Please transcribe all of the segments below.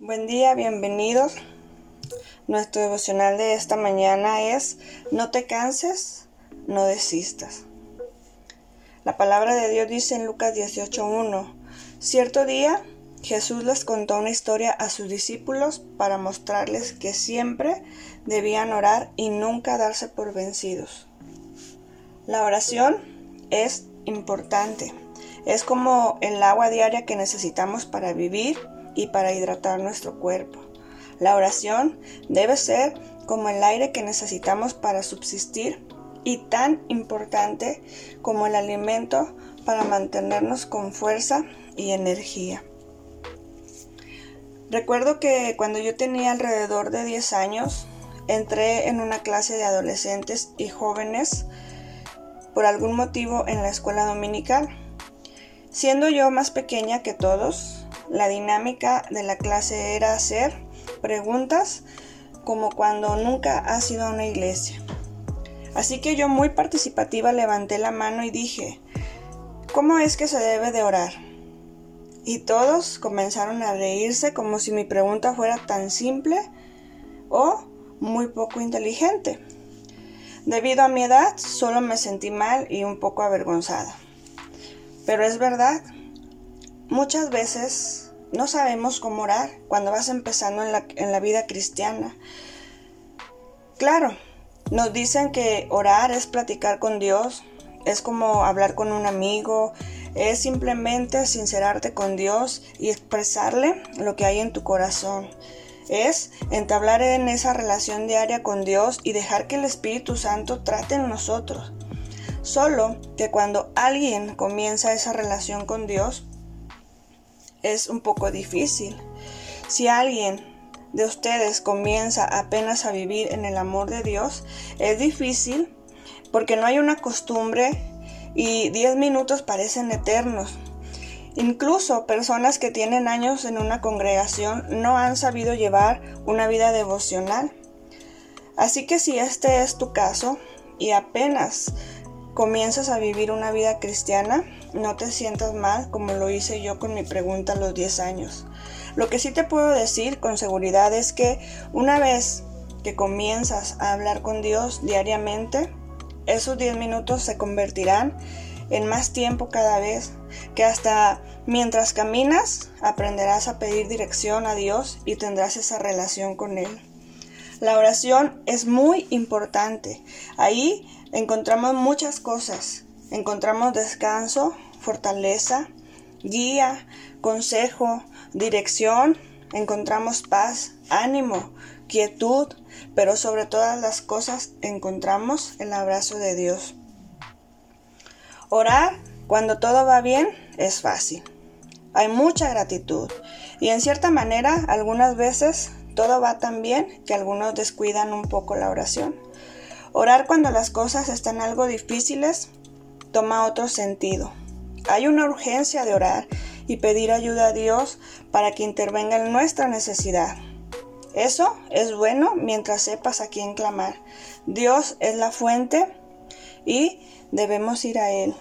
Buen día, bienvenidos. Nuestro devocional de esta mañana es No te canses, no desistas. La palabra de Dios dice en Lucas 18.1 Cierto día Jesús les contó una historia a sus discípulos para mostrarles que siempre debían orar y nunca darse por vencidos. La oración es importante. Es como el agua diaria que necesitamos para vivir y para hidratar nuestro cuerpo. La oración debe ser como el aire que necesitamos para subsistir y tan importante como el alimento para mantenernos con fuerza y energía. Recuerdo que cuando yo tenía alrededor de 10 años, entré en una clase de adolescentes y jóvenes por algún motivo en la escuela dominical. Siendo yo más pequeña que todos, la dinámica de la clase era hacer preguntas como cuando nunca has ido a una iglesia. Así que yo muy participativa levanté la mano y dije, ¿cómo es que se debe de orar? Y todos comenzaron a reírse como si mi pregunta fuera tan simple o muy poco inteligente. Debido a mi edad, solo me sentí mal y un poco avergonzada. Pero es verdad, Muchas veces no sabemos cómo orar cuando vas empezando en la, en la vida cristiana. Claro, nos dicen que orar es platicar con Dios, es como hablar con un amigo, es simplemente sincerarte con Dios y expresarle lo que hay en tu corazón. Es entablar en esa relación diaria con Dios y dejar que el Espíritu Santo trate en nosotros. Solo que cuando alguien comienza esa relación con Dios, es un poco difícil. Si alguien de ustedes comienza apenas a vivir en el amor de Dios, es difícil porque no hay una costumbre y 10 minutos parecen eternos. Incluso personas que tienen años en una congregación no han sabido llevar una vida devocional. Así que si este es tu caso y apenas comienzas a vivir una vida cristiana, no te sientas mal como lo hice yo con mi pregunta a los 10 años. Lo que sí te puedo decir con seguridad es que una vez que comienzas a hablar con Dios diariamente, esos 10 minutos se convertirán en más tiempo cada vez, que hasta mientras caminas aprenderás a pedir dirección a Dios y tendrás esa relación con Él. La oración es muy importante. Ahí encontramos muchas cosas. Encontramos descanso, fortaleza, guía, consejo, dirección. Encontramos paz, ánimo, quietud, pero sobre todas las cosas encontramos el abrazo de Dios. Orar cuando todo va bien es fácil. Hay mucha gratitud y en cierta manera algunas veces todo va tan bien que algunos descuidan un poco la oración. Orar cuando las cosas están algo difíciles toma otro sentido. Hay una urgencia de orar y pedir ayuda a Dios para que intervenga en nuestra necesidad. Eso es bueno mientras sepas a quién clamar. Dios es la fuente y debemos ir a Él.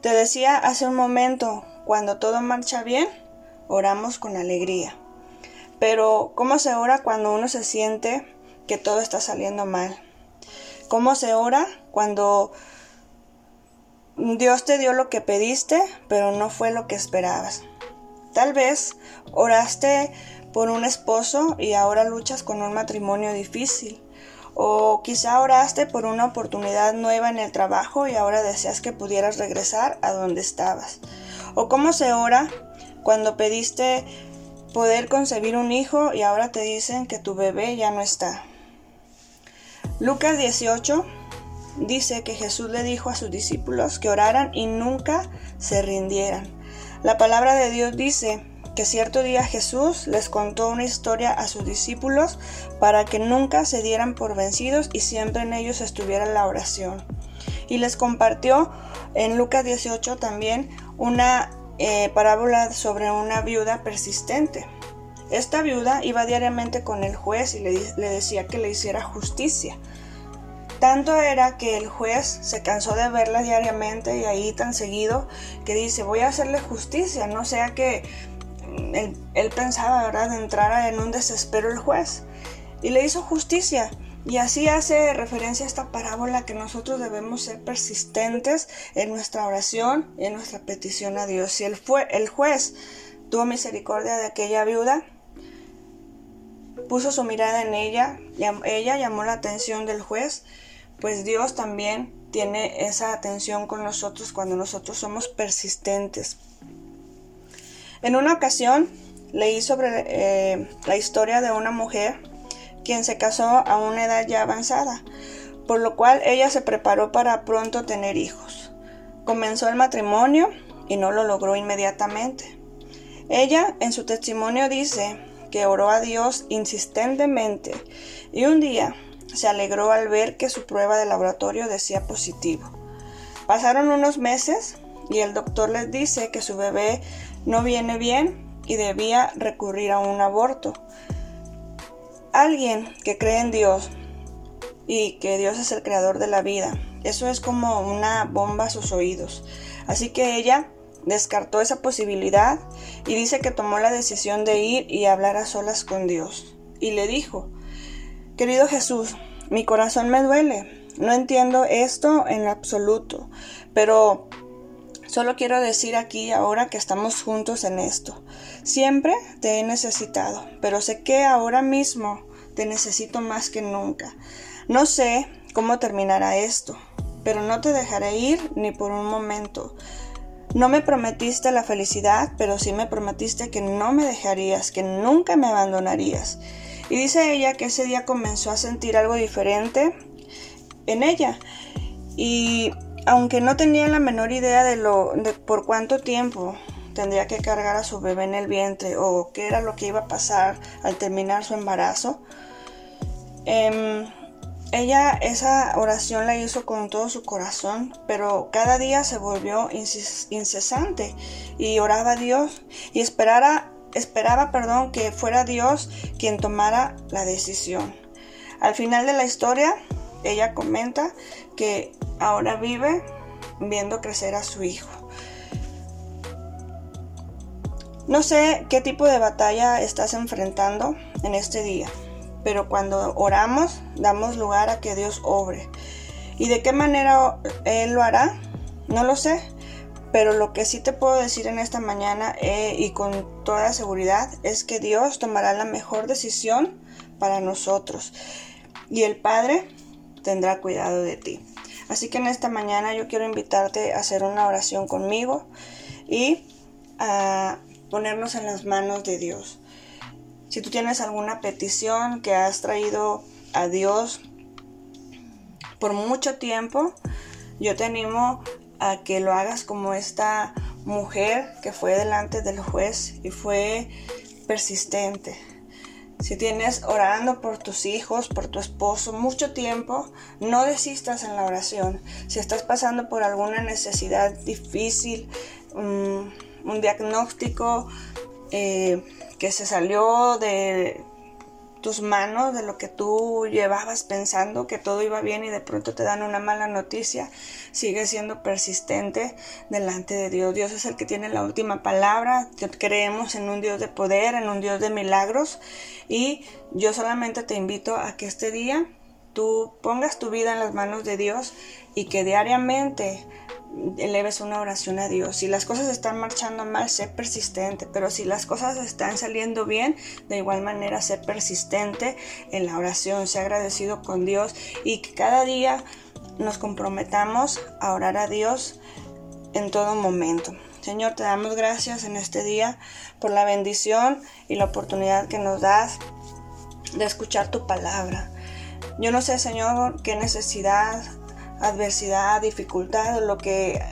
Te decía hace un momento, cuando todo marcha bien, oramos con alegría. Pero ¿cómo se ora cuando uno se siente que todo está saliendo mal? ¿Cómo se ora cuando Dios te dio lo que pediste, pero no fue lo que esperabas? Tal vez oraste por un esposo y ahora luchas con un matrimonio difícil. O quizá oraste por una oportunidad nueva en el trabajo y ahora deseas que pudieras regresar a donde estabas. O cómo se ora cuando pediste poder concebir un hijo y ahora te dicen que tu bebé ya no está. Lucas 18 dice que Jesús le dijo a sus discípulos que oraran y nunca se rindieran. La palabra de Dios dice que cierto día Jesús les contó una historia a sus discípulos para que nunca se dieran por vencidos y siempre en ellos estuviera la oración. Y les compartió en Lucas 18 también una eh, parábola sobre una viuda persistente. Esta viuda iba diariamente con el juez y le, le decía que le hiciera justicia. Tanto era que el juez se cansó de verla diariamente y ahí tan seguido que dice voy a hacerle justicia, no sea que él, pensaba, ¿verdad?, de entrar en un desespero el juez. Y le hizo justicia. Y así hace referencia a esta parábola que nosotros debemos ser persistentes en nuestra oración y en nuestra petición a Dios. Si el, fue, el juez tuvo misericordia de aquella viuda, puso su mirada en ella, ella llamó la atención del juez, pues Dios también tiene esa atención con nosotros cuando nosotros somos persistentes. En una ocasión leí sobre eh, la historia de una mujer quien se casó a una edad ya avanzada, por lo cual ella se preparó para pronto tener hijos. Comenzó el matrimonio y no lo logró inmediatamente. Ella en su testimonio dice que oró a Dios insistentemente y un día se alegró al ver que su prueba de laboratorio decía positivo. Pasaron unos meses y el doctor les dice que su bebé no viene bien y debía recurrir a un aborto. Alguien que cree en Dios y que Dios es el creador de la vida, eso es como una bomba a sus oídos. Así que ella descartó esa posibilidad y dice que tomó la decisión de ir y hablar a solas con Dios. Y le dijo, querido Jesús, mi corazón me duele, no entiendo esto en absoluto, pero Solo quiero decir aquí ahora que estamos juntos en esto. Siempre te he necesitado, pero sé que ahora mismo te necesito más que nunca. No sé cómo terminará esto, pero no te dejaré ir ni por un momento. No me prometiste la felicidad, pero sí me prometiste que no me dejarías, que nunca me abandonarías. Y dice ella que ese día comenzó a sentir algo diferente en ella. Y aunque no tenía la menor idea de lo de por cuánto tiempo tendría que cargar a su bebé en el vientre o qué era lo que iba a pasar al terminar su embarazo, em, ella esa oración la hizo con todo su corazón, pero cada día se volvió incesante y oraba a Dios y esperara, esperaba perdón, que fuera Dios quien tomara la decisión. Al final de la historia, ella comenta que ahora vive viendo crecer a su hijo. No sé qué tipo de batalla estás enfrentando en este día, pero cuando oramos damos lugar a que Dios obre. ¿Y de qué manera Él lo hará? No lo sé, pero lo que sí te puedo decir en esta mañana eh, y con toda seguridad es que Dios tomará la mejor decisión para nosotros y el Padre tendrá cuidado de ti. Así que en esta mañana yo quiero invitarte a hacer una oración conmigo y a ponernos en las manos de Dios. Si tú tienes alguna petición que has traído a Dios por mucho tiempo, yo te animo a que lo hagas como esta mujer que fue delante del juez y fue persistente. Si tienes orando por tus hijos, por tu esposo mucho tiempo, no desistas en la oración. Si estás pasando por alguna necesidad difícil, un, diagnóstico eh, que se salió de tus manos, de lo que tú llevabas pensando que todo iba bien y de pronto te dan una mala noticia, sigue siendo persistente delante de Dios. Dios es el que tiene la última palabra. Creemos en un Dios de poder, en un Dios de milagros y yo solamente te invito a que este día tú pongas tu vida en las manos de Dios y que diariamente eleves una oración a Dios. Si las cosas están marchando mal, sé persistente, pero si las cosas están saliendo bien, de igual manera sé persistente en la oración, sé agradecido con Dios y que cada día nos comprometamos a orar a Dios en todo momento. Señor, te damos gracias en este día por la bendición y la oportunidad que nos das de escuchar tu palabra. Yo no sé, Señor, qué necesidad adversidad, dificultad lo que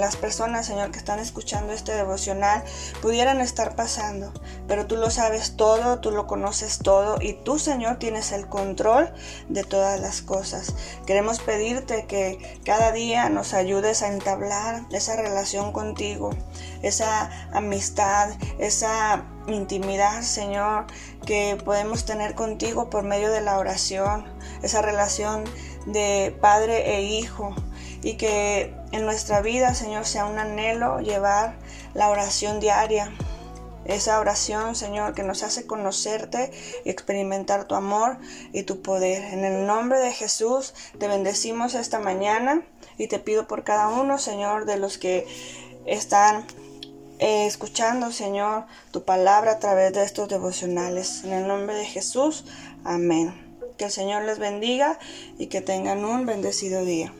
las personas, Señor, que están escuchando este devocional pudieran estar pasando. Pero tú lo sabes todo, tú lo conoces todo y tú, Señor, tienes el control de todas las cosas. Queremos pedirte que cada día nos ayudes a entablar esa relación contigo, esa amistad, esa intimidad, Señor, que podemos tener contigo por medio de la oración, esa relación de padre e hijo y que en nuestra vida, Señor, sea un anhelo llevar la oración diaria esa oración, Señor, que nos hace conocerte y experimentar tu amor y tu poder. En el nombre de Jesús te bendecimos esta mañana y te pido por cada uno, Señor, de los que están eh, escuchando, Señor, tu palabra a través de estos devocionales. En el nombre de Jesús, amén. Que el Señor les bendiga y que tengan un bendecido día.